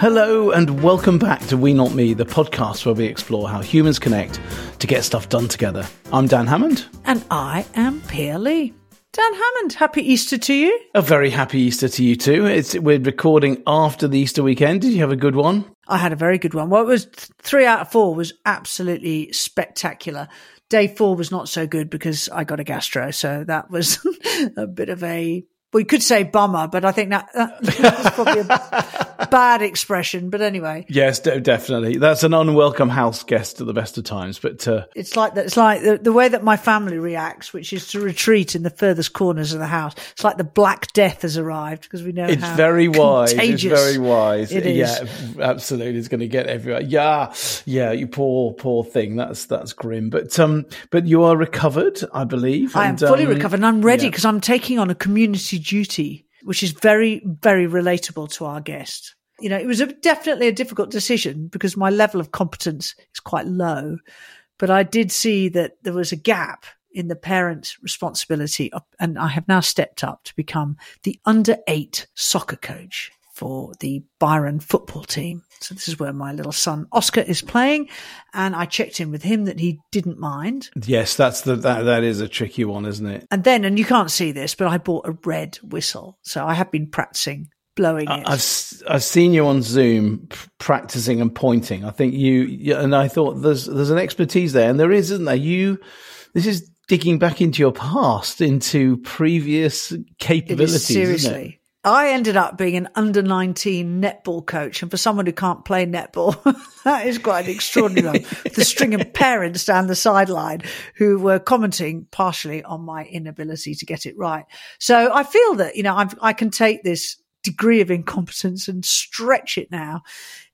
Hello, and welcome back to We Not Me, the podcast where we explore how humans connect to get stuff done together. I'm Dan Hammond. And I am Pia Lee. Dan Hammond, happy Easter to you. A very happy Easter to you too. It's, we're recording after the Easter weekend. Did you have a good one? I had a very good one. Well, it was three out of four was absolutely spectacular. Day four was not so good because I got a gastro. So that was a bit of a we could say bummer, but I think that, that's probably a bad expression. But anyway, yes, definitely, that's an unwelcome house guest at the best of times. But uh, it's like that. It's like the, the, way that my family reacts, which is to retreat in the furthest corners of the house. It's like the Black Death has arrived because we know it's very wise. It's very wise. It is. Yeah, absolutely. It's going to get everywhere. Yeah, yeah. You poor, poor thing. That's that's grim. But um, but you are recovered, I believe. I am fully um, recovered, and I'm ready because yeah. I'm taking on a community duty, which is very, very relatable to our guest. You know, it was a, definitely a difficult decision because my level of competence is quite low, but I did see that there was a gap in the parent's responsibility, and I have now stepped up to become the under eight soccer coach for the Byron football team. So this is where my little son Oscar is playing, and I checked in with him that he didn't mind. Yes, that's the that that is a tricky one, isn't it? And then, and you can't see this, but I bought a red whistle, so I have been practicing blowing it. I've I've seen you on Zoom practicing and pointing. I think you and I thought there's there's an expertise there, and there is, isn't there? You this is digging back into your past, into previous capabilities. seriously. I ended up being an under 19 netball coach. And for someone who can't play netball, that is quite an extraordinary one. The string of parents down the sideline who were commenting partially on my inability to get it right. So I feel that, you know, I've, i can take this degree of incompetence and stretch it now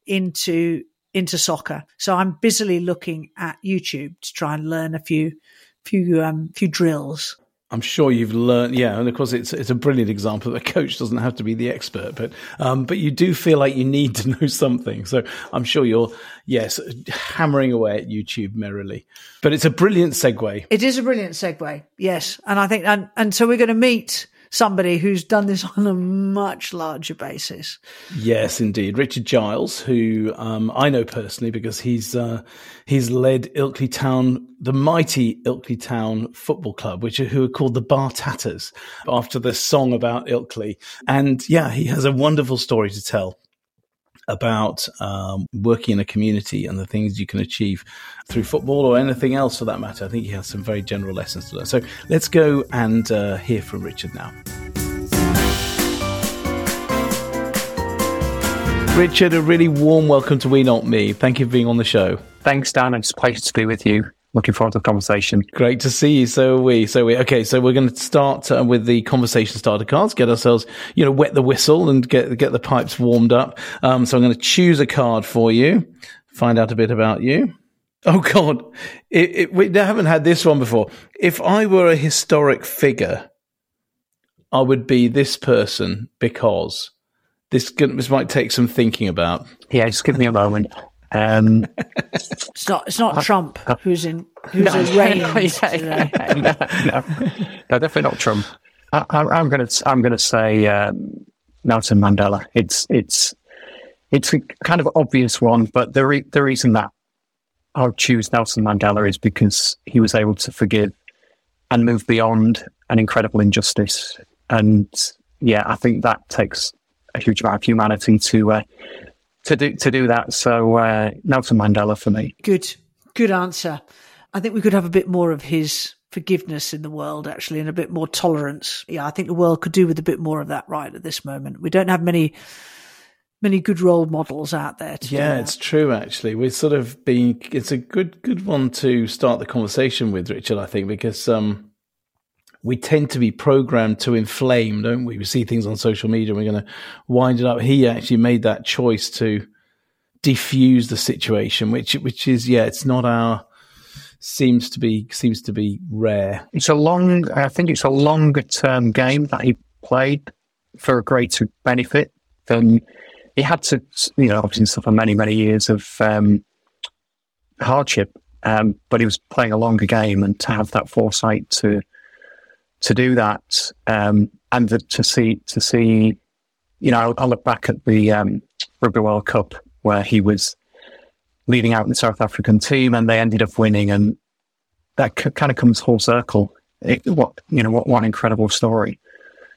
into, into soccer. So I'm busily looking at YouTube to try and learn a few, few, um, few drills. I'm sure you've learned, yeah, and of course it's it's a brilliant example a coach doesn't have to be the expert, but um, but you do feel like you need to know something. So I'm sure you're yes hammering away at YouTube merrily, but it's a brilliant segue. It is a brilliant segue, yes, and I think and and so we're going to meet somebody who's done this on a much larger basis. Yes, indeed. Richard Giles, who um, I know personally because he's uh, he's led Ilkley Town, the mighty Ilkley Town Football Club, which are, who are called the Bar Tatters after the song about Ilkley. And yeah, he has a wonderful story to tell about um, working in a community and the things you can achieve through football or anything else for that matter. I think he has some very general lessons to learn. So let's go and uh, hear from Richard now. Richard, a really warm welcome to We Not Me. Thank you for being on the show. Thanks, Dan. It's a pleasure to be with you looking forward to the conversation. Great to see you. So are we. So we. Okay. So we're going to start uh, with the conversation starter cards. Get ourselves, you know, wet the whistle and get get the pipes warmed up. Um, so I'm going to choose a card for you. Find out a bit about you. Oh God, it, it, we haven't had this one before. If I were a historic figure, I would be this person because this this might take some thinking about. Yeah, just give me a moment. Um, it's not. It's not Trump who's in who's no, in reign. No, yeah, yeah, no, no, no, definitely not Trump. I, am going to. I'm going to say um, Nelson Mandela. It's it's it's a kind of obvious one, but the re- the reason that I'll choose Nelson Mandela is because he was able to forgive and move beyond an incredible injustice. And yeah, I think that takes a huge amount of humanity to uh, to do to do that. So uh, Nelson Mandela for me. Good, good answer. I think we could have a bit more of his forgiveness in the world, actually, and a bit more tolerance. Yeah, I think the world could do with a bit more of that right at this moment. We don't have many many good role models out there. yeah, it's true. Actually, we're sort of being. It's a good good one to start the conversation with, Richard. I think because um, we tend to be programmed to inflame, don't we? We see things on social media and we're going to wind it up. He actually made that choice to defuse the situation, which, which is, yeah, it's not our, seems to be, seems to be rare. It's a long, I think it's a longer term game that he played for a greater benefit than he had to, you know, obviously suffer many, many years of um, hardship. Um, but he was playing a longer game and to have that foresight to, to do that um, and the, to see to see you know, I, look back at the um, Rugby World Cup where he was leading out the South African team and they ended up winning, and that c- kind of comes full circle. It, what you know, what one incredible story.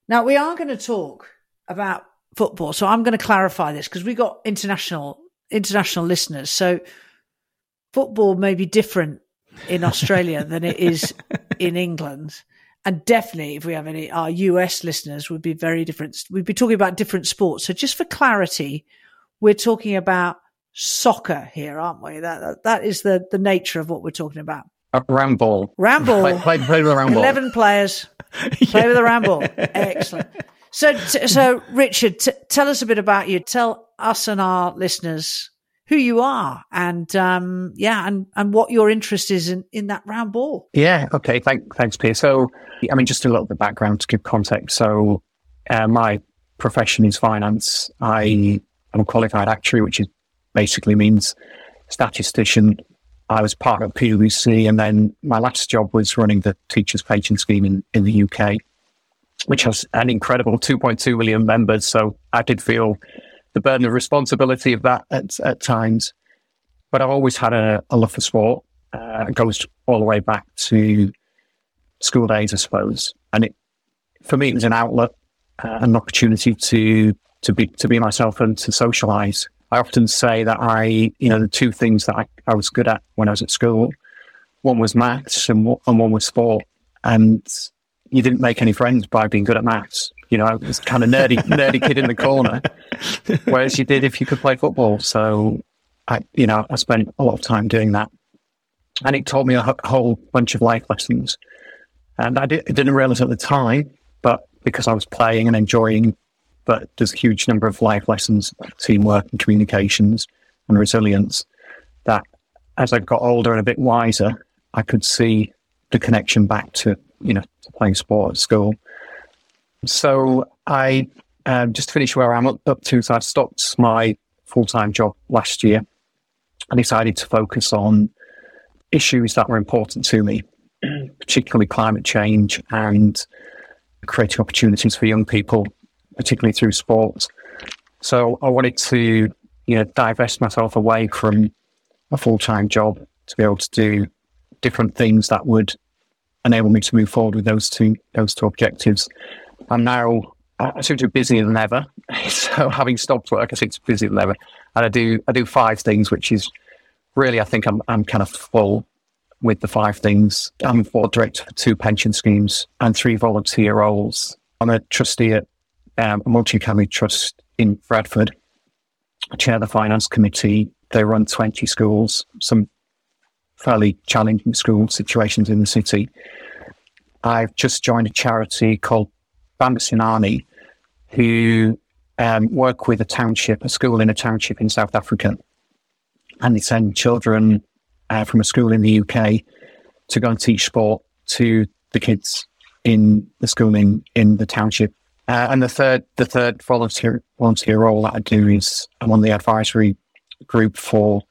Now we are going to talk about football, so I'm going to clarify this because we got international international listeners. So football may be different in Australia than it is in England. And definitely, if we have any, our US listeners would be very different. We'd be talking about different sports. So, just for clarity, we're talking about soccer here, aren't we? That that, that is the the nature of what we're talking about. Uh, Ramble. Ramble. Play, play, play with a round ball. Eleven players. Play with a round ball. Excellent. So, t- so Richard, t- tell us a bit about you. Tell us and our listeners who you are and um, yeah and and what your interest is in in that round ball. Yeah okay Thank, thanks Pia so I mean just a little bit of background to give context. So uh, my profession is finance. I am a qualified actuary which is basically means statistician. I was part of PwC and then my last job was running the teachers pension scheme in, in the UK which has an incredible 2.2 million members. So I did feel the burden of responsibility of that at, at times. But I've always had a, a love for sport. Uh, it goes all the way back to school days, I suppose. And it, for me, it was an outlet, uh, an opportunity to to be to be myself and to socialise. I often say that I, you know, the two things that I, I was good at when I was at school, one was maths and, and one was sport. And you didn't make any friends by being good at maths. You know, I was kind of nerdy, nerdy kid in the corner, whereas you did if you could play football. So, I, you know, I spent a lot of time doing that, and it taught me a whole bunch of life lessons. And I, did, I didn't realize at the time, but because I was playing and enjoying, but there's a huge number of life lessons, teamwork and communications and resilience that as I got older and a bit wiser, I could see the connection back to, you know, to playing sport at school. So I um, just finished where I'm up to. So I stopped my full time job last year I decided to focus on issues that were important to me, particularly climate change and creating opportunities for young people, particularly through sports. So I wanted to, you know, divest myself away from a full time job to be able to do different things that would enable me to move forward with those two those two objectives. I'm now I seem to be busier than ever. so having stopped work, I seem to be busier than ever. And I do I do five things, which is really I think I'm I'm kind of full with the five things. I'm board director for two pension schemes and three volunteer roles. I'm a trustee at um, a multi-academy trust in Bradford. I chair the finance committee. They run 20 schools, some fairly challenging school situations in the city. I've just joined a charity called Bambisanani, who um, work with a township, a school in a township in South Africa. And they send children uh, from a school in the UK to go and teach sport to the kids in the school in, in the township. Uh, and the third, the third volunteer volunteer role that I do is I'm on the advisory group for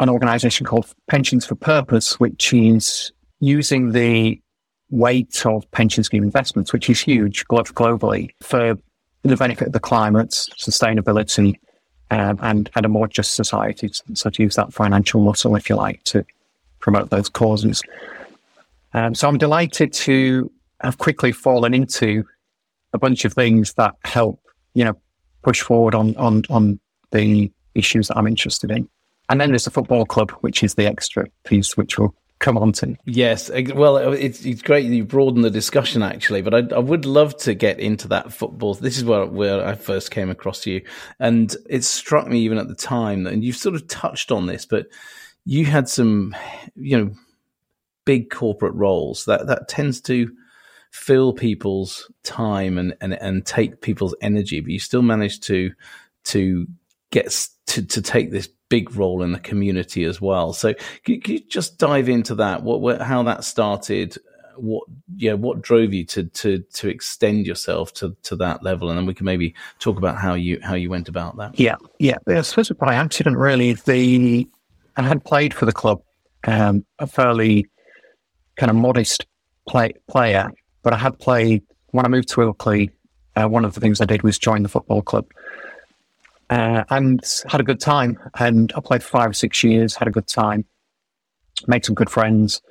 an organisation called Pensions for Purpose, which is using the weight of pension scheme investments, which is huge globally for the benefit of the climate, sustainability, um, and, and a more just society. So to use that financial muscle, if you like, to promote those causes. Um, so I'm delighted to have quickly fallen into a bunch of things that help, you know, push forward on, on, on the issues that I'm interested in. And then there's the football club, which is the extra piece, which we'll come on to. Yes, well, uh, it's, it's great you broaden the discussion actually, but I, I, would love to get into that football. This is where where I first came across you, and it struck me even at the time, and you've sort of touched on this, but you had some, you know, big corporate roles that that tends to fill people's time and and and take people's energy, but you still managed to to get to to take this big role in the community as well. So can, can you just dive into that? What, what, how that started? What yeah, what drove you to to to extend yourself to to that level, and then we can maybe talk about how you how you went about that. Yeah, yeah. I suppose by accident, really. The I had played for the club, um, a fairly kind of modest play, player, but I had played when I moved to Ilkley. uh, one of the things I did was join the football club. Uh, and had a good time. And I played for five or six years, had a good time, made some good friends.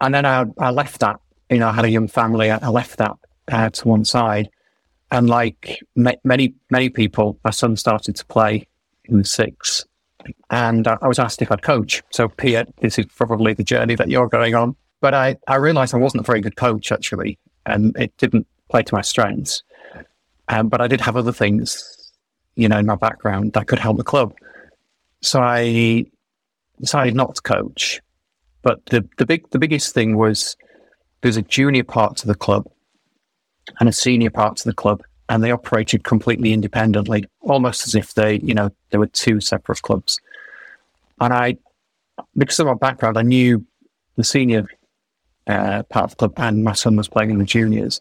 And then I, I left that. You know, I had a young family. I, I left that uh, to one side. And like many, many people, my son started to play in the six. And I was asked if I'd coach. So, Pia, this is probably the journey that you're going on. But I, I realized I wasn't a very good coach, actually, and it didn't play to my strengths. Um, but I did have other things, you know, in my background that could help the club. So I decided not to coach. But the, the big the biggest thing was there's a junior part to the club and a senior part to the club, and they operated completely independently, almost as if they, you know, there were two separate clubs. And I, because of my background, I knew the senior uh, part of the club, and my son was playing in the juniors.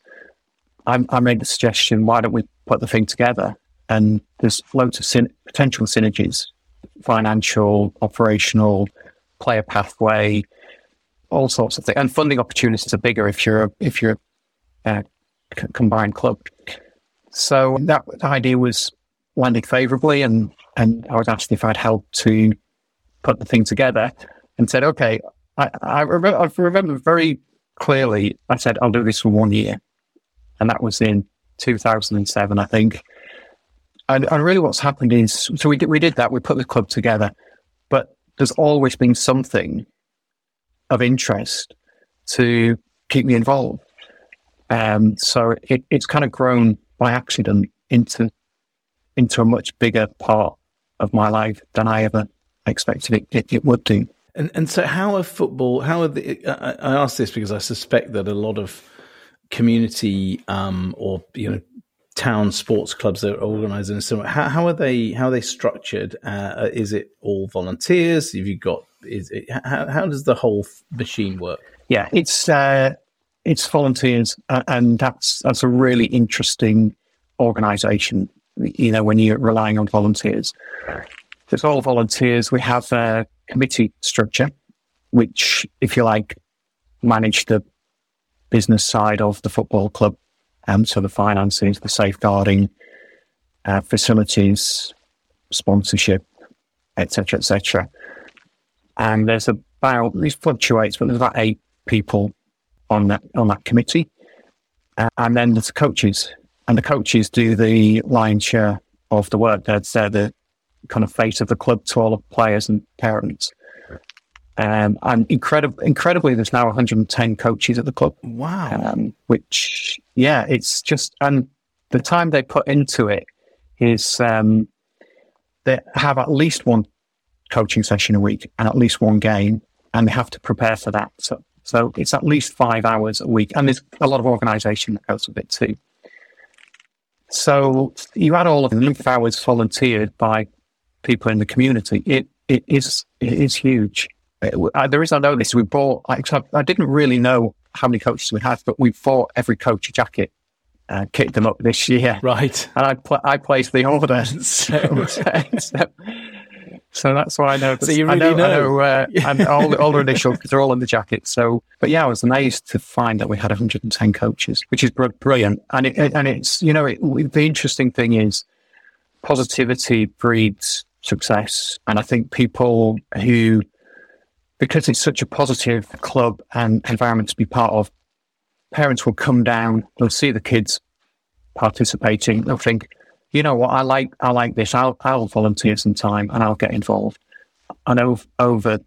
I, I made the suggestion: why don't we put the thing together? And there's loads of syn- potential synergies, financial, operational, player pathway, all sorts of things, and funding opportunities are bigger if you're a, if you're a uh, c- combined club. So that, idea was landed favourably, and and I was asked if I'd help to put the thing together, and said, okay, I, I, remember, I remember very clearly, I said, I'll do this for one year. And that was in 2007, I think. And, and really what's happened is, so we did, we did that, we put the club together, but there's always been something of interest to keep me involved. Um, so it, it's kind of grown by accident into into a much bigger part of my life than I ever expected it, it, it would do. And and so how are football? How are the? I, I ask this because I suspect that a lot of community um, or you know town sports clubs that are organised in a similar. How, how, are they? How are they structured? Uh, is it all volunteers? Have you got? Is it, how, how does the whole machine work? Yeah, it's uh, it's volunteers, uh, and that's that's a really interesting organisation. You know, when you're relying on volunteers, it's all volunteers. We have a committee structure, which, if you like, manage the business side of the football club. Um, so the finances, the safeguarding, uh, facilities, sponsorship, etc., etc. And there's about this fluctuates, but there's about eight people on that on that committee, uh, and then there's coaches, and the coaches do the lion's share of the work. They're, they're the kind of face of the club to all the players and parents. Um, and incredible, incredibly, there's now 110 coaches at the club. Wow. Um, which, yeah, it's just, and the time they put into it is um, they have at least one coaching session a week and at least one game, and they have to prepare for that. So, so it's at least five hours a week, and there's a lot of organisation that goes with it too. So you add all of the number of hours volunteered by people in the community, it it is it is huge. Uh, there is I know this. We bought. I, I didn't really know how many coaches we had, but we bought every coach a jacket. Uh, kicked them up this year, right? And I pl- I placed the order, so, so, so, that's why I know. So you really I know, know. I know uh, and all the all the initials because they're all in the jacket. So, but yeah, I was amazed to find that we had 110 coaches, which is brilliant. And it, and it's you know it, the interesting thing is positivity breeds success. And I think people who, because it's such a positive club and environment to be part of, parents will come down, they'll see the kids participating, they'll think, you know what, I like I like this. I'll I'll volunteer some time and I'll get involved. And over, over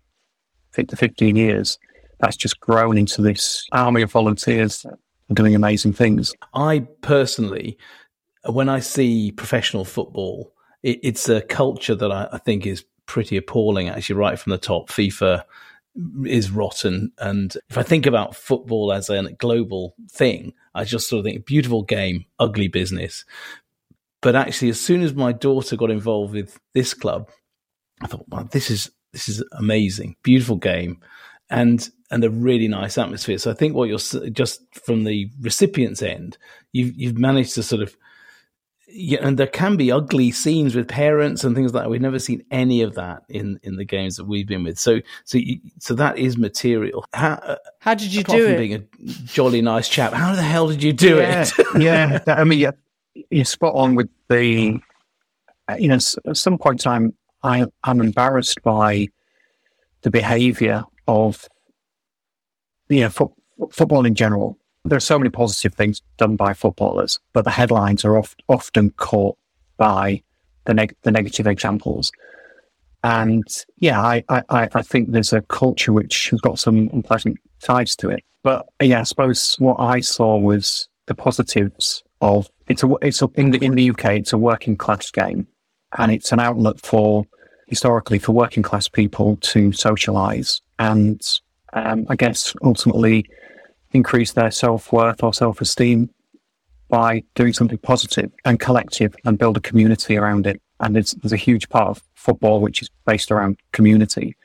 the 15 years, that's just grown into this army of volunteers doing amazing things. I personally, when I see professional football, it, it's a culture that I, I, think is pretty appalling, actually, right from the top. FIFA is rotten. And if I think about football as a global thing, I just sort of think beautiful game, ugly business. But actually, as soon as my daughter got involved with this club, I thought, wow, this is this is amazing, beautiful game, and and a really nice atmosphere. So I think what you're just from the recipient's end, you've you've managed to sort of yeah, and there can be ugly scenes with parents and things like that. We've never seen any of that in in the games that we've been with. So so you, so that is material. How uh, how did you do it? Being a jolly nice chap, how the hell did you do yeah, it? yeah, I mean, yeah, you're spot on with the, uh, you know, at some point in time, I, I'm embarrassed by the behaviour of, you know, fo- football in general. There are so many positive things done by footballers, but the headlines are oft, often caught by the, neg- the negative examples. And yeah, I, I, I think there's a culture which has got some unpleasant sides to it. But yeah, I suppose what I saw was the positives of it's a it's a, in the in the UK it's a working class game, and it's an outlet for historically for working class people to socialise and um, I guess ultimately increase their self worth or self esteem by doing something positive and collective and build a community around it. And there's, a huge part of football which is based around community.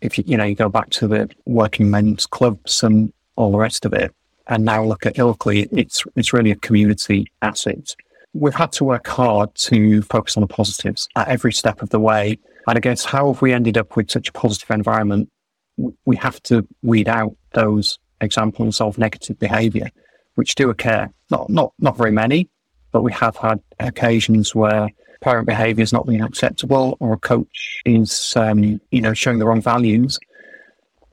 If you, you know, you go back to the working men's clubs and all the rest of it, and now look at Ilkley, it's, it's really a community asset. We've had to work hard to focus on the positives at every step of the way. And I guess how have we ended up with such a positive environment? We have to weed out those examples of negative behaviour, which do occur. Not, not, not very many, but we have had occasions where parent behaviour is not being acceptable, or a coach is, um, you know, showing the wrong values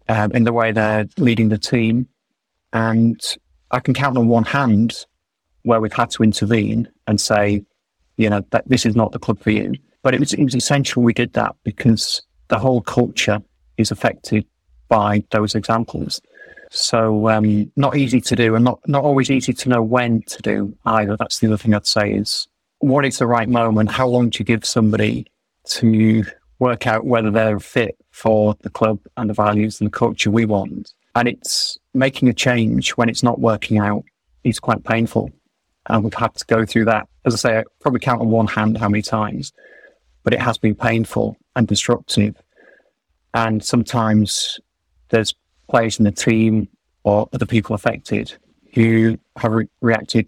um, in the way they're leading the team. And I can count on one hand where we've had to intervene and say, you know, that this is not the club for you. But it was, it was essential we did that because the whole culture is affected by those examples. So um, not easy to do, and not not always easy to know when to do either. That's the other thing I'd say is what is the right moment? How long do you give somebody to work out whether they're fit for the club and the values and the culture we want? And it's making a change when it's not working out is quite painful. And we've had to go through that. As I say, I probably count on one hand how many times, but it has been painful and disruptive. And sometimes there's players in the team or other people affected who have re- reacted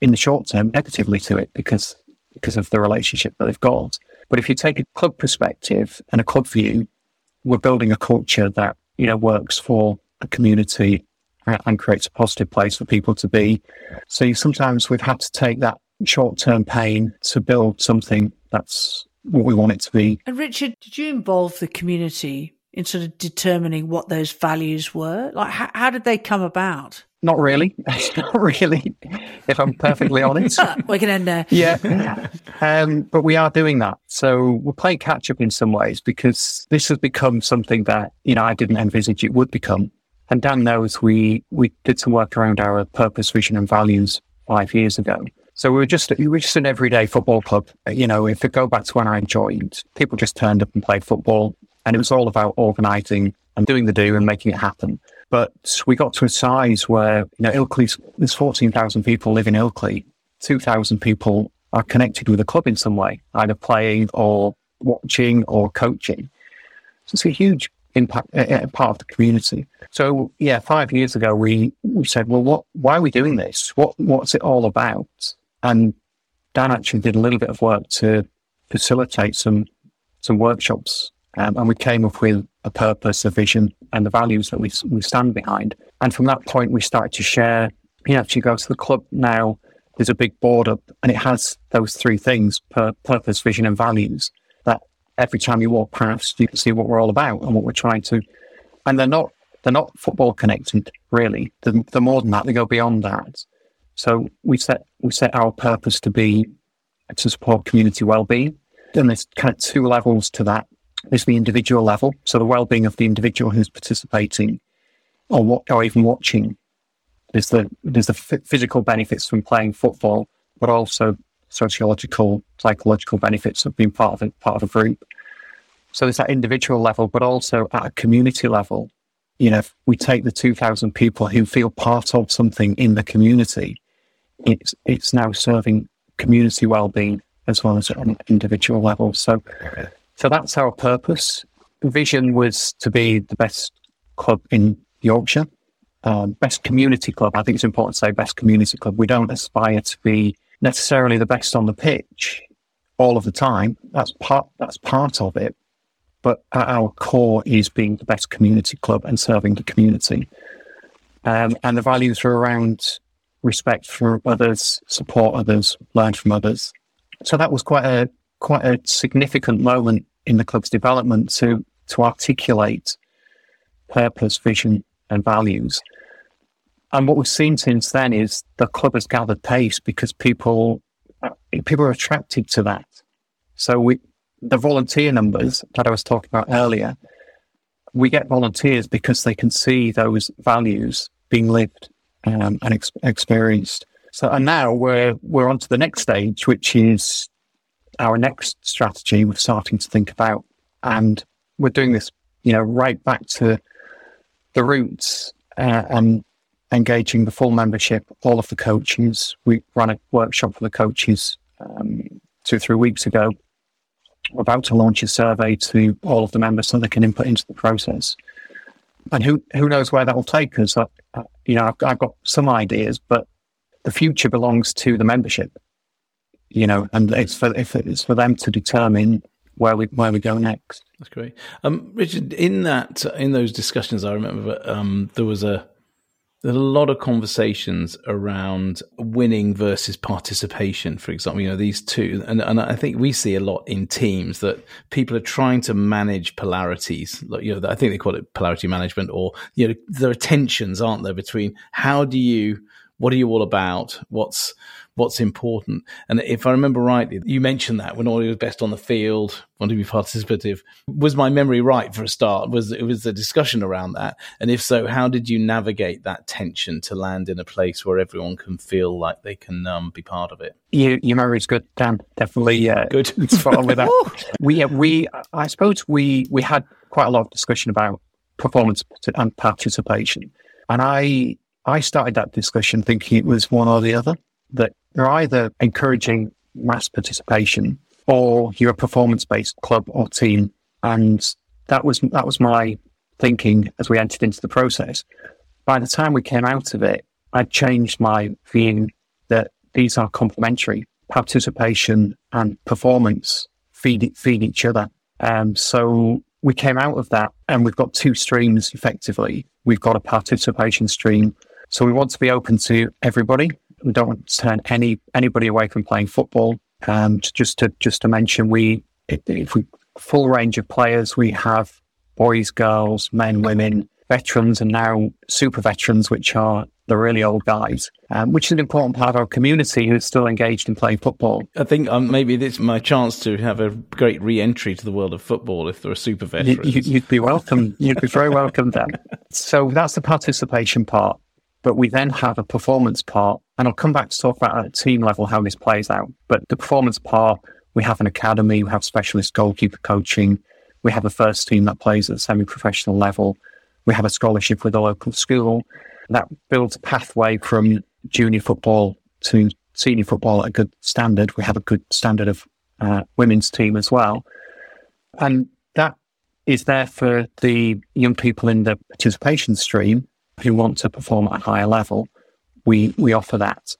in the short term negatively to it because because of the relationship that they've got. But if you take a club perspective and a club view, we're building a culture that you know works for a community and creates a positive place for people to be. So sometimes we've had to take that short term pain to build something that's what we want it to be. And Richard, did you involve the community in sort of determining what those values were? Like, how, how did they come about? Not really. Not really, if I'm perfectly honest. we can end there. Yeah. Um, but we are doing that. So we're playing catch up in some ways because this has become something that, you know, I didn't envisage it would become. And Dan knows we, we did some work around our purpose, vision and values five years ago. So we were just we were just an everyday football club. You know, if we go back to when I joined, people just turned up and played football, and it was all about organising and doing the do and making it happen. But we got to a size where, you know, Ilkley's, there's 14,000 people live in Ilkley. 2,000 people are connected with the club in some way, either playing or watching or coaching. So it's a huge impact, uh, part of the community. So yeah, five years ago, we, we said, well, what, why are we doing this? What, what's it all about? And Dan actually did a little bit of work to facilitate some, some workshops. Um, and we came up with a purpose, a vision, and the values that we, we stand behind. And from that point, we started to share. You know, if you go to the club now, there's a big board up, and it has those three things: per, purpose, vision, and values. That every time you walk past, you can see what we're all about and what we're trying to. And they're not they're not football connected, really. They're, they're more than that. They go beyond that. So we set we set our purpose to be to support community well-being. And there's kind of two levels to that. There's the individual level, so the well-being of the individual who's participating or what, or even watching. There's the there's the f- physical benefits from playing football, but also sociological, psychological benefits of being part of a part of a group. So there's that individual level, but also at a community level. You know, if we take the 2,000 people who feel part of something in the community, it's it's now serving community well-being as well as at an individual level. So so that's our purpose. Vision was to be the best club in Yorkshire, uh, best community club. I think it's important to say best community club. We don't aspire to be necessarily the best on the pitch all of the time. That's part. That's part of it. But at our core is being the best community club and serving the community. Um, and the values are around respect for others, support others, learn from others. So that was quite a quite a significant moment in the club's development to to articulate purpose, vision, and values. And what we've seen since then is the club has gathered pace because people people are attracted to that. So we the volunteer numbers that I was talking about earlier, we get volunteers because they can see those values being lived um, and ex- experienced. So, and now we're we're on to the next stage, which is our next strategy. We're starting to think about, and we're doing this, you know, right back to the roots uh, and engaging the full membership, all of the coaches. We ran a workshop for the coaches um, two three weeks ago. We're about to launch a survey to all of the members so they can input into the process. And who who knows where that will take us? I, I, you know, I've, I've got some ideas, but the future belongs to the membership. You know, and it's for if it's for them to determine where we where we go next. That's great, um, Richard. In that in those discussions, I remember um, there was a there's a lot of conversations around winning versus participation, for example. You know, these two, and, and I think we see a lot in teams that people are trying to manage polarities. Like, you know, I think they call it polarity management, or you know, there are tensions, aren't there, between how do you, what are you all about, what's what's important. And if I remember rightly, you mentioned that when all was best on the field, want to be participative. Was my memory right for a start? Was it was a discussion around that? And if so, how did you navigate that tension to land in a place where everyone can feel like they can um, be part of it? You, your memory's good, Dan. Definitely uh, good. spot on with that. we, uh, we, I suppose we we had quite a lot of discussion about performance and participation, and I I started that discussion thinking it was one or the other that you're either encouraging mass participation or you're a performance based club or team. And that was that was my thinking as we entered into the process. By the time we came out of it, I'd changed my view that these are complementary. Participation and performance feed feed each other. Um, so we came out of that and we've got two streams effectively. We've got a participation stream. So we want to be open to everybody we don't want to turn any anybody away from playing football. Um, just to just to mention, we if we full range of players, we have boys, girls, men, women, veterans, and now super veterans, which are the really old guys, um, which is an important part of our community who's still engaged in playing football. I think um, maybe is my chance to have a great re-entry to the world of football if there are super veterans. You, would be welcome. You'd be very welcome then. So that's the participation part. But we then have a performance part, and I'll come back to talk about at a team level how this plays out. But the performance part, we have an academy, we have specialist goalkeeper coaching, we have a first team that plays at a semi professional level, we have a scholarship with a local school. That builds a pathway from junior football to senior football at a good standard. We have a good standard of uh, women's team as well. And that is there for the young people in the participation stream who want to perform at a higher level, we we offer that.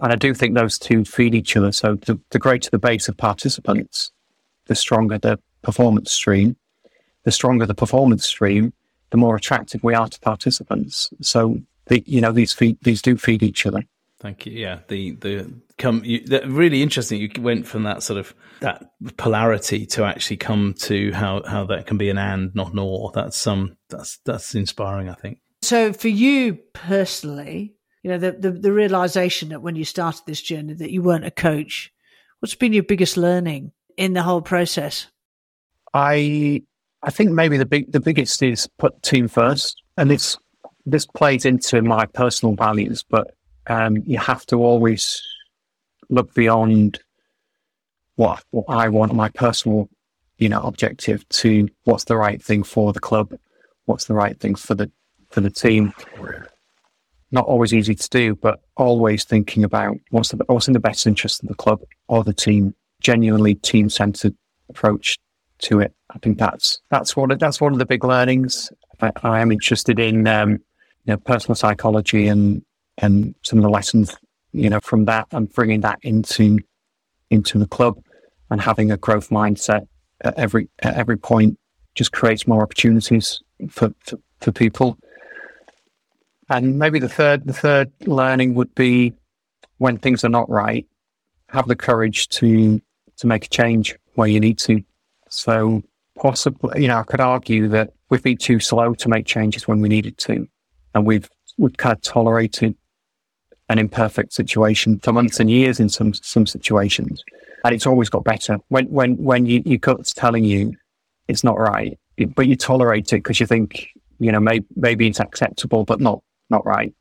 And I do think those two feed each other. So the, the greater the base of participants, the stronger the performance stream. The stronger the performance stream, the more attractive we are to participants. So the, you know these feed, these do feed each other. Thank you. Yeah, the the come you, really interesting. You went from that sort of that polarity to actually come to how how that can be an and not nor. That's um that's that's inspiring. I think. So for you personally, you know, the, the, the realization that when you started this journey that you weren't a coach, what's been your biggest learning in the whole process? I I think maybe the big the biggest is put team first, and this this plays into my personal values, but um, you have to always look beyond what what I want, my personal you know objective, to what's the right thing for the club, what's the right thing for the for the team. Not always easy to do, but always thinking about what's the what's in the best interest of the club or the team. Genuinely team centered approach to it. I think that's that's one of, that's one of the big learnings. I, I am interested in um, you know personal psychology and and some of the lessons you know from that and bringing that into into the club and having a growth mindset at every at every point just creates more opportunities for for, for people And maybe the third, the third learning would be when things are not right, have the courage to to make a change where you need to. So possibly, you know, I could argue that we've been too slow to make changes when we needed to, and we've we've kind of tolerated an imperfect situation for months and years in some some situations, and it's always got better. When when when you, your gut's telling you it's not right, but you tolerate it because you think you know maybe maybe it's acceptable, but not not right.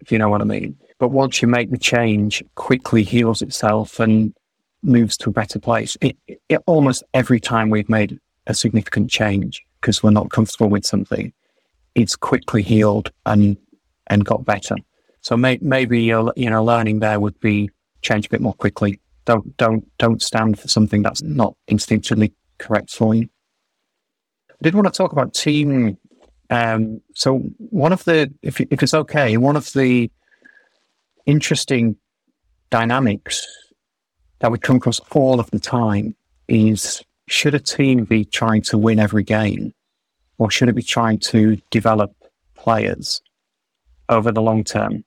If you know what I mean. But once you make the change, quickly heals itself and moves to a better place. It, it, almost every time we've made a significant change because we're not comfortable with something, it's quickly healed and and got better. So may, maybe you know learning there would be change a bit more quickly. Don't don't don't stand for something that's not instinctively correct for you. I did want to talk about team. Um, so one of the, if if it's okay, one of the interesting dynamics that we come across all of the time is should a team be trying to win every game or should it be trying to develop players over the long term?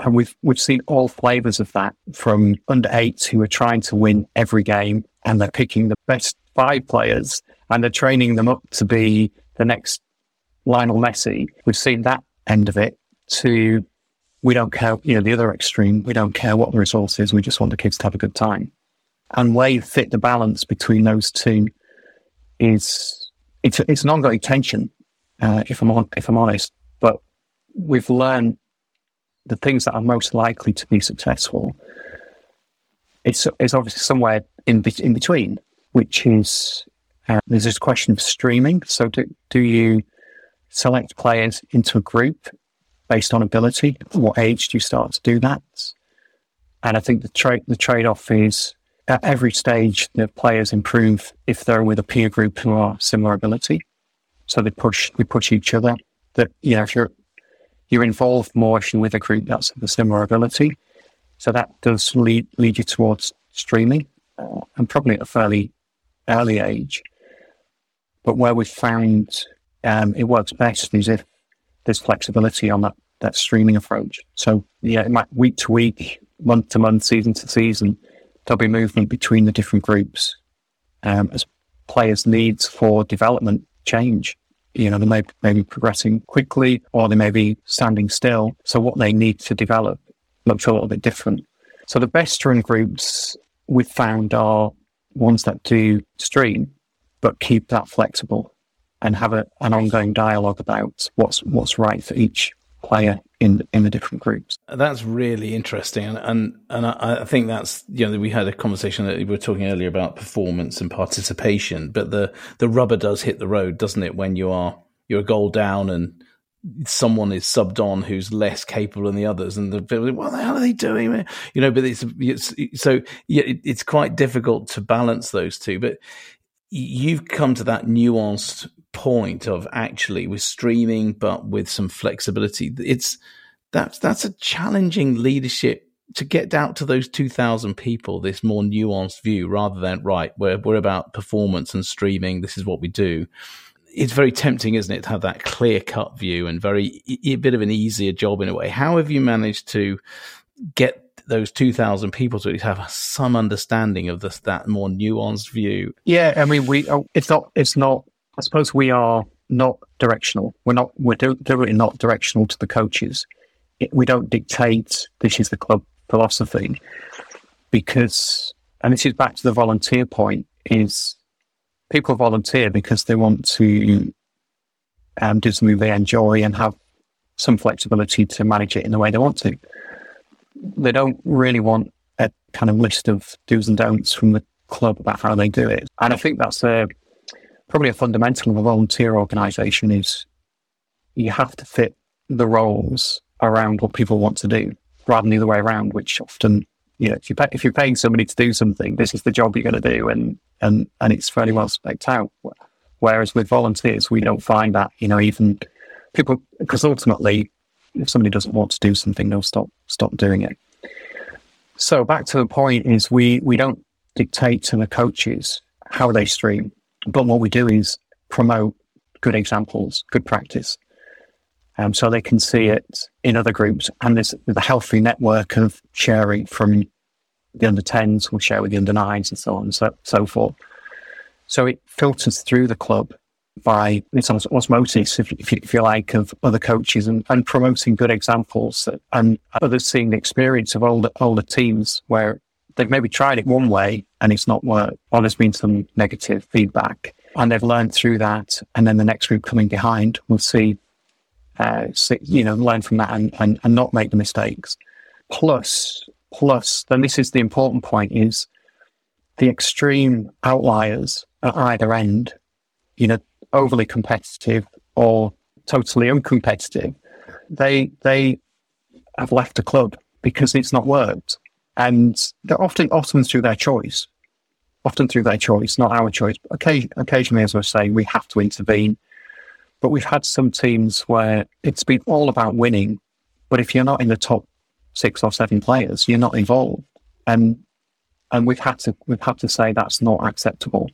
And we've we've seen all flavors of that from under eights who are trying to win every game and they're picking the best five players and they're training them up to be the next Lionel Messi. We've seen that end of it to we don't care, you know, the other extreme, we don't care what the result is, we just want the kids to have a good time. And where you fit the balance between those two is it's it's an ongoing tension, uh, if I'm on, if I'm honest. But we've learned the things that are most likely to be successful. It's it's obviously somewhere in in between, which is uh, there's this question of streaming. So do do you select players into a group based on ability. What age do you start to do that? And I think the trade the trade off is at every stage the players improve if they're with a peer group who are similar ability. So they push they push each other. That you know if you're you're involved more if you're with a group that's of a similar ability. So that does lead lead you towards streaming, uh, and probably at a fairly early age. But where we found um, it works best is if there's flexibility on that that streaming approach. So yeah, it might, week to week, month to month, season to season, there'll be movement between the different groups um, as players' needs for development change. You know, they may, may be progressing quickly or they may be standing still. So what they need to develop looks a little bit different. So the best run groups we've found are ones that do stream, but keep that flexible and have a, an ongoing dialogue about what's what's right for each player in in the different groups. That's really interesting, and and, and I, I, think that's you know we had a conversation that we were talking earlier about performance and participation, but the the rubber does hit the road, doesn't it? When you are you're a goal down and someone is subbed on who's less capable than the others, and the what the hell are they doing? You know, but it's, it's so yeah, it, it's quite difficult to balance those two, but. You've come to that nuanced point of actually with streaming, but with some flexibility. It's that's that's a challenging leadership to get out to those 2000 people this more nuanced view rather than right we're, we're about performance and streaming this is what we do. It's very tempting isn't it to have that clear cut view and very a bit of an easier job in a way. How have you managed to get those 2000 people to have some understanding of this that more nuanced view? Yeah i mean we oh, it's not it's not I suppose we are not directional. We're not. We're deliberately not directional to the coaches. It, we don't dictate this is the club philosophy because, and this is back to the volunteer point: is people volunteer because they want to um, do something they enjoy and have some flexibility to manage it in the way they want to. They don't really want a kind of list of do's and don'ts from the club about how they do it. And I think that's a probably a fundamental of a volunteer organisation is you have to fit the roles around what people want to do rather than the other way around, which often, you know, if, you pay, if you're paying somebody to do something, this is the job you're going to do and, and, and it's fairly well spec'd out. Whereas with volunteers, we don't find that, you know, even people, because ultimately, if somebody doesn't want to do something, they'll stop, stop doing it. So back to the point is we, we don't dictate to the coaches how they stream but what we do is promote good examples, good practice. Um, so they can see it in other groups. And there's, a healthy network of sharing from the under 10s will share with the under 9s and so on and so, so forth. So it filters through the club by it's osmosis, if, if, you, if you like, of other coaches and, and promoting good examples and others seeing the experience of older older teams where they've maybe tried it one way and it's not worked, or there's been some negative feedback, and they've learned through that, and then the next group coming behind will see, uh, see you know, learn from that and, and, and not make the mistakes. Plus, plus, then this is the important point: is the extreme outliers at either end, you know, overly competitive or totally uncompetitive, they they have left the club because it's not worked. And they're often often through their choice. Often through their choice, not our choice. But occasionally, occasionally, as I was saying, we have to intervene. But we've had some teams where it's been all about winning. But if you're not in the top six or seven players, you're not involved. And and we've had to we've had to say that's not acceptable.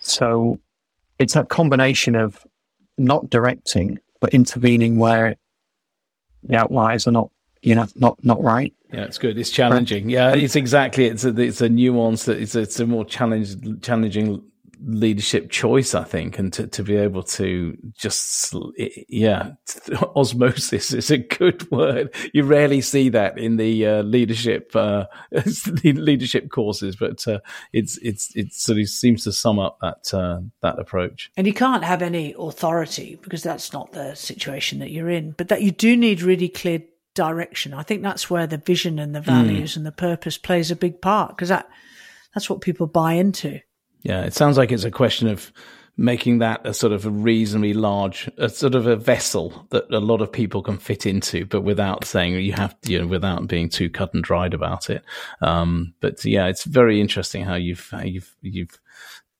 So it's a combination of not directing but intervening where the outliers are not you know not not right yeah it's good it's challenging yeah it's exactly it's a it's a nuance that it's a, it's a more challenge challenging leadership choice, I think, and to, to be able to just, yeah, osmosis is a good word. You rarely see that in the uh, leadership, uh, leadership courses, but uh, it's, it's, it sort of seems to sum up that, uh, that approach. And you can't have any authority because that's not the situation that you're in, but that you do need really clear direction. I think that's where the vision and the values mm. and the purpose plays a big part because that, that's what people buy into. Yeah, it sounds like it's a question of making that a sort of a reasonably large, a sort of a vessel that a lot of people can fit into, but without saying you have, you know, without being too cut and dried about it. Um, but yeah, it's very interesting how you've, how you've, you've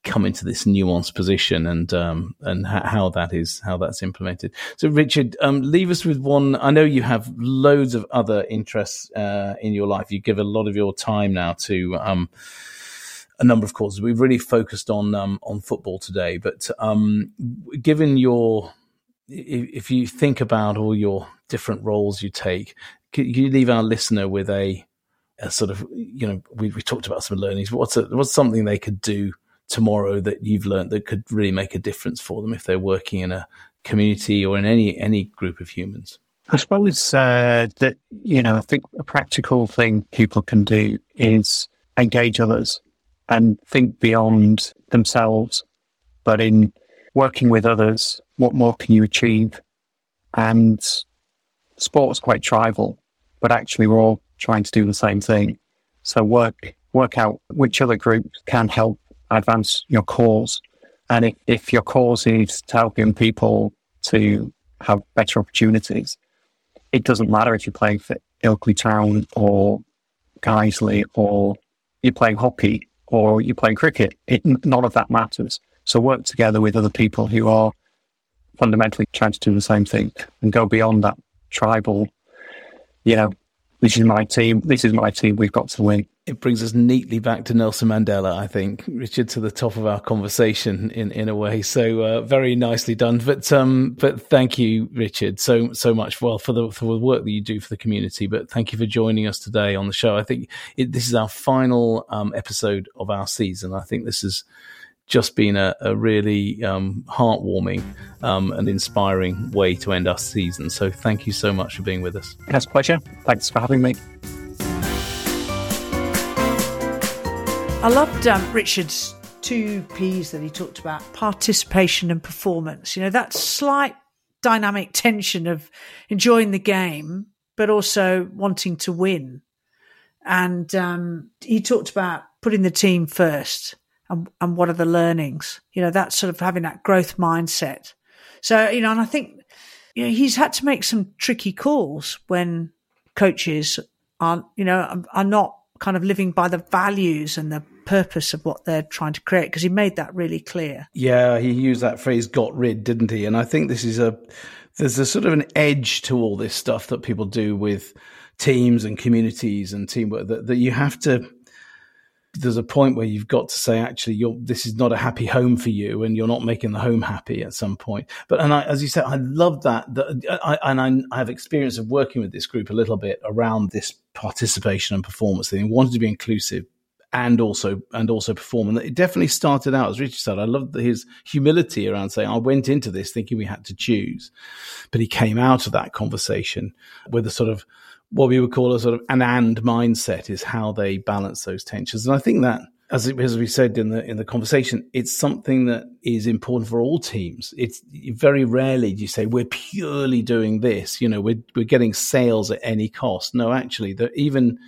come into this nuanced position and, um, and how that is, how that's implemented. So Richard, um, leave us with one. I know you have loads of other interests, uh, in your life. You give a lot of your time now to, um, a number of causes. We've really focused on um, on football today, but um, given your if you think about all your different roles you take, can you leave our listener with a, a sort of you know we, we talked about some learnings. What's a, what's something they could do tomorrow that you've learned that could really make a difference for them if they're working in a community or in any any group of humans? I suppose uh, that you know I think a practical thing people can do is engage others and think beyond themselves, but in working with others, what more can you achieve? And sport's quite tribal, but actually we're all trying to do the same thing. So work work out which other groups can help advance your cause. And if, if your cause is helping people to have better opportunities, it doesn't matter if you're playing for Ilkley Town or Guiseley or you're playing hockey or you're playing cricket. It, none of that matters. So work together with other people who are fundamentally trying to do the same thing and go beyond that tribal, you know, this is my team, this is my team, we've got to win. It brings us neatly back to Nelson Mandela, I think, Richard, to the top of our conversation in, in a way. So uh, very nicely done. But um, but thank you, Richard, so so much. Well, for the for the work that you do for the community. But thank you for joining us today on the show. I think it, this is our final um, episode of our season. I think this is just been a, a really um, heartwarming um, and inspiring way to end our season. So thank you so much for being with us. It's a pleasure. Thanks for having me. I loved um, Richard's two P's that he talked about participation and performance. You know, that slight dynamic tension of enjoying the game, but also wanting to win. And um, he talked about putting the team first and, and what are the learnings? You know, that sort of having that growth mindset. So, you know, and I think, you know, he's had to make some tricky calls when coaches aren't, you know, are not kind of living by the values and the purpose of what they're trying to create because he made that really clear. Yeah, he used that phrase got rid, didn't he? And I think this is a there's a sort of an edge to all this stuff that people do with teams and communities and teamwork that, that you have to there's a point where you've got to say, actually, you're, this is not a happy home for you and you're not making the home happy at some point. But, and I, as you said, I love that. that I, and I, I, have experience of working with this group a little bit around this participation and performance thing. wanted to be inclusive and also, and also perform. And it definitely started out, as Richard said, I loved his humility around saying, I went into this thinking we had to choose, but he came out of that conversation with a sort of, what we would call a sort of an and mindset is how they balance those tensions. And I think that as, it, as we said in the in the conversation, it's something that is important for all teams. It's very rarely do you say we're purely doing this. You know, we're we're getting sales at any cost. No, actually, that even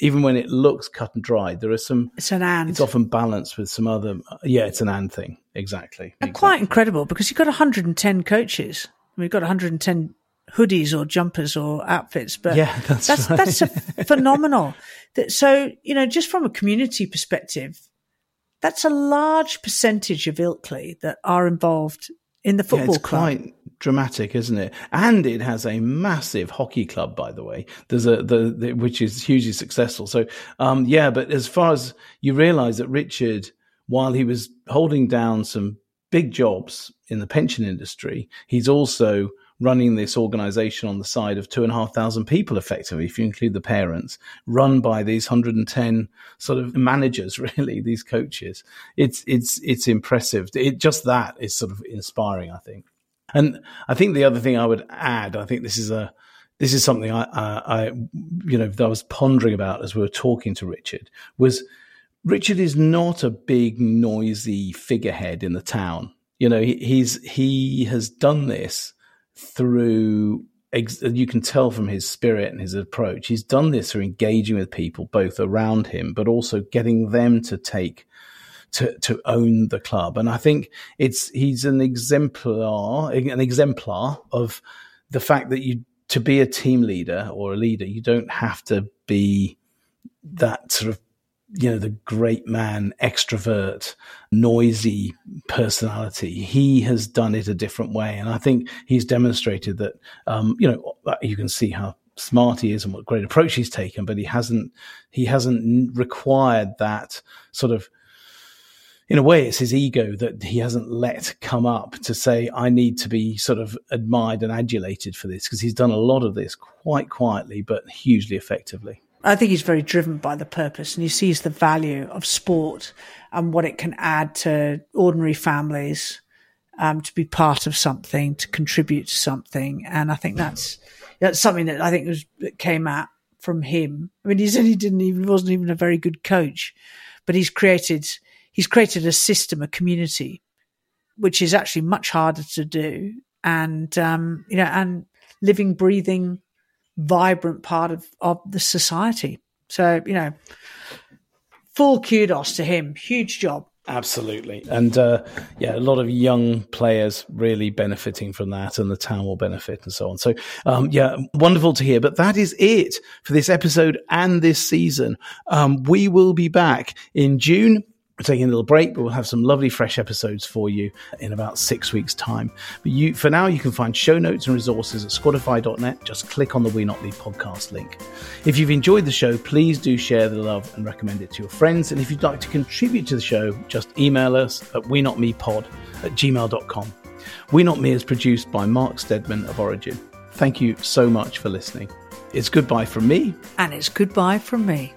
even when it looks cut and dried, there are some. It's an and. It's often balanced with some other. Yeah, it's an and thing. Exactly. exactly. Quite incredible because you've got 110 coaches. We've got 110 hoodies or jumpers or outfits. But yeah, that's that's, right. that's a phenomenal. So you know, just from a community perspective, that's a large percentage of Ilkley that are involved in the football yeah, it's club. quite dramatic, isn't it? And it has a massive hockey club, by the way. There's a the, the which is hugely successful. So um, yeah, but as far as you realise that Richard, while he was holding down some big jobs in the pension industry, he's also running this organization on the side of two and a half thousand people effectively, if you include the parents, run by these 110 sort of managers, really, these coaches. It's, it's, it's impressive. It, just that is sort of inspiring, I think. And I think the other thing I would add, I think this is a, this is something I, I, I you know, I was pondering about as we were talking to Richard was Richard is not a big, noisy figurehead in the town. You know, he, he's, he has done this through you can tell from his spirit and his approach he's done this through engaging with people both around him but also getting them to take to to own the club. And i think it's he's an exemplar an exemplar of the fact that you to be a team leader or a leader you don't have to be that sort of you know, the great man, extrovert, noisy personality. He has done it a different way. And I think he's demonstrated that, um, you know, you can see how smart he is and what great approach he's taken, but he hasn't, he hasn't required that sort of, in a way, it's his ego that he hasn't let come up to say, I need to be sort of admired and adulated for this, because he's done a lot of this quite quietly, but hugely effectively. I think he's very driven by the purpose and he sees the value of sport and what it can add to ordinary families um, to be part of something, to contribute to something. And I think that's, that's something that I think was, that came out from him. I mean, he said he didn't even, wasn't even a very good coach, but he's created, he's created a system, a community, which is actually much harder to do. And, um, you know, and living, breathing, vibrant part of, of the society. So, you know, full kudos to him. Huge job. Absolutely. And uh, yeah, a lot of young players really benefiting from that, and the town will benefit and so on. So, um, yeah, wonderful to hear. But that is it for this episode and this season. Um, we will be back in June we're taking a little break, but we'll have some lovely fresh episodes for you in about six weeks' time. But you, for now, you can find show notes and resources at squadify.net. Just click on the We Not Lead podcast link. If you've enjoyed the show, please do share the love and recommend it to your friends. And if you'd like to contribute to the show, just email us at we not me pod at gmail.com. We Not Me is produced by Mark Stedman of Origin. Thank you so much for listening. It's goodbye from me. And it's goodbye from me.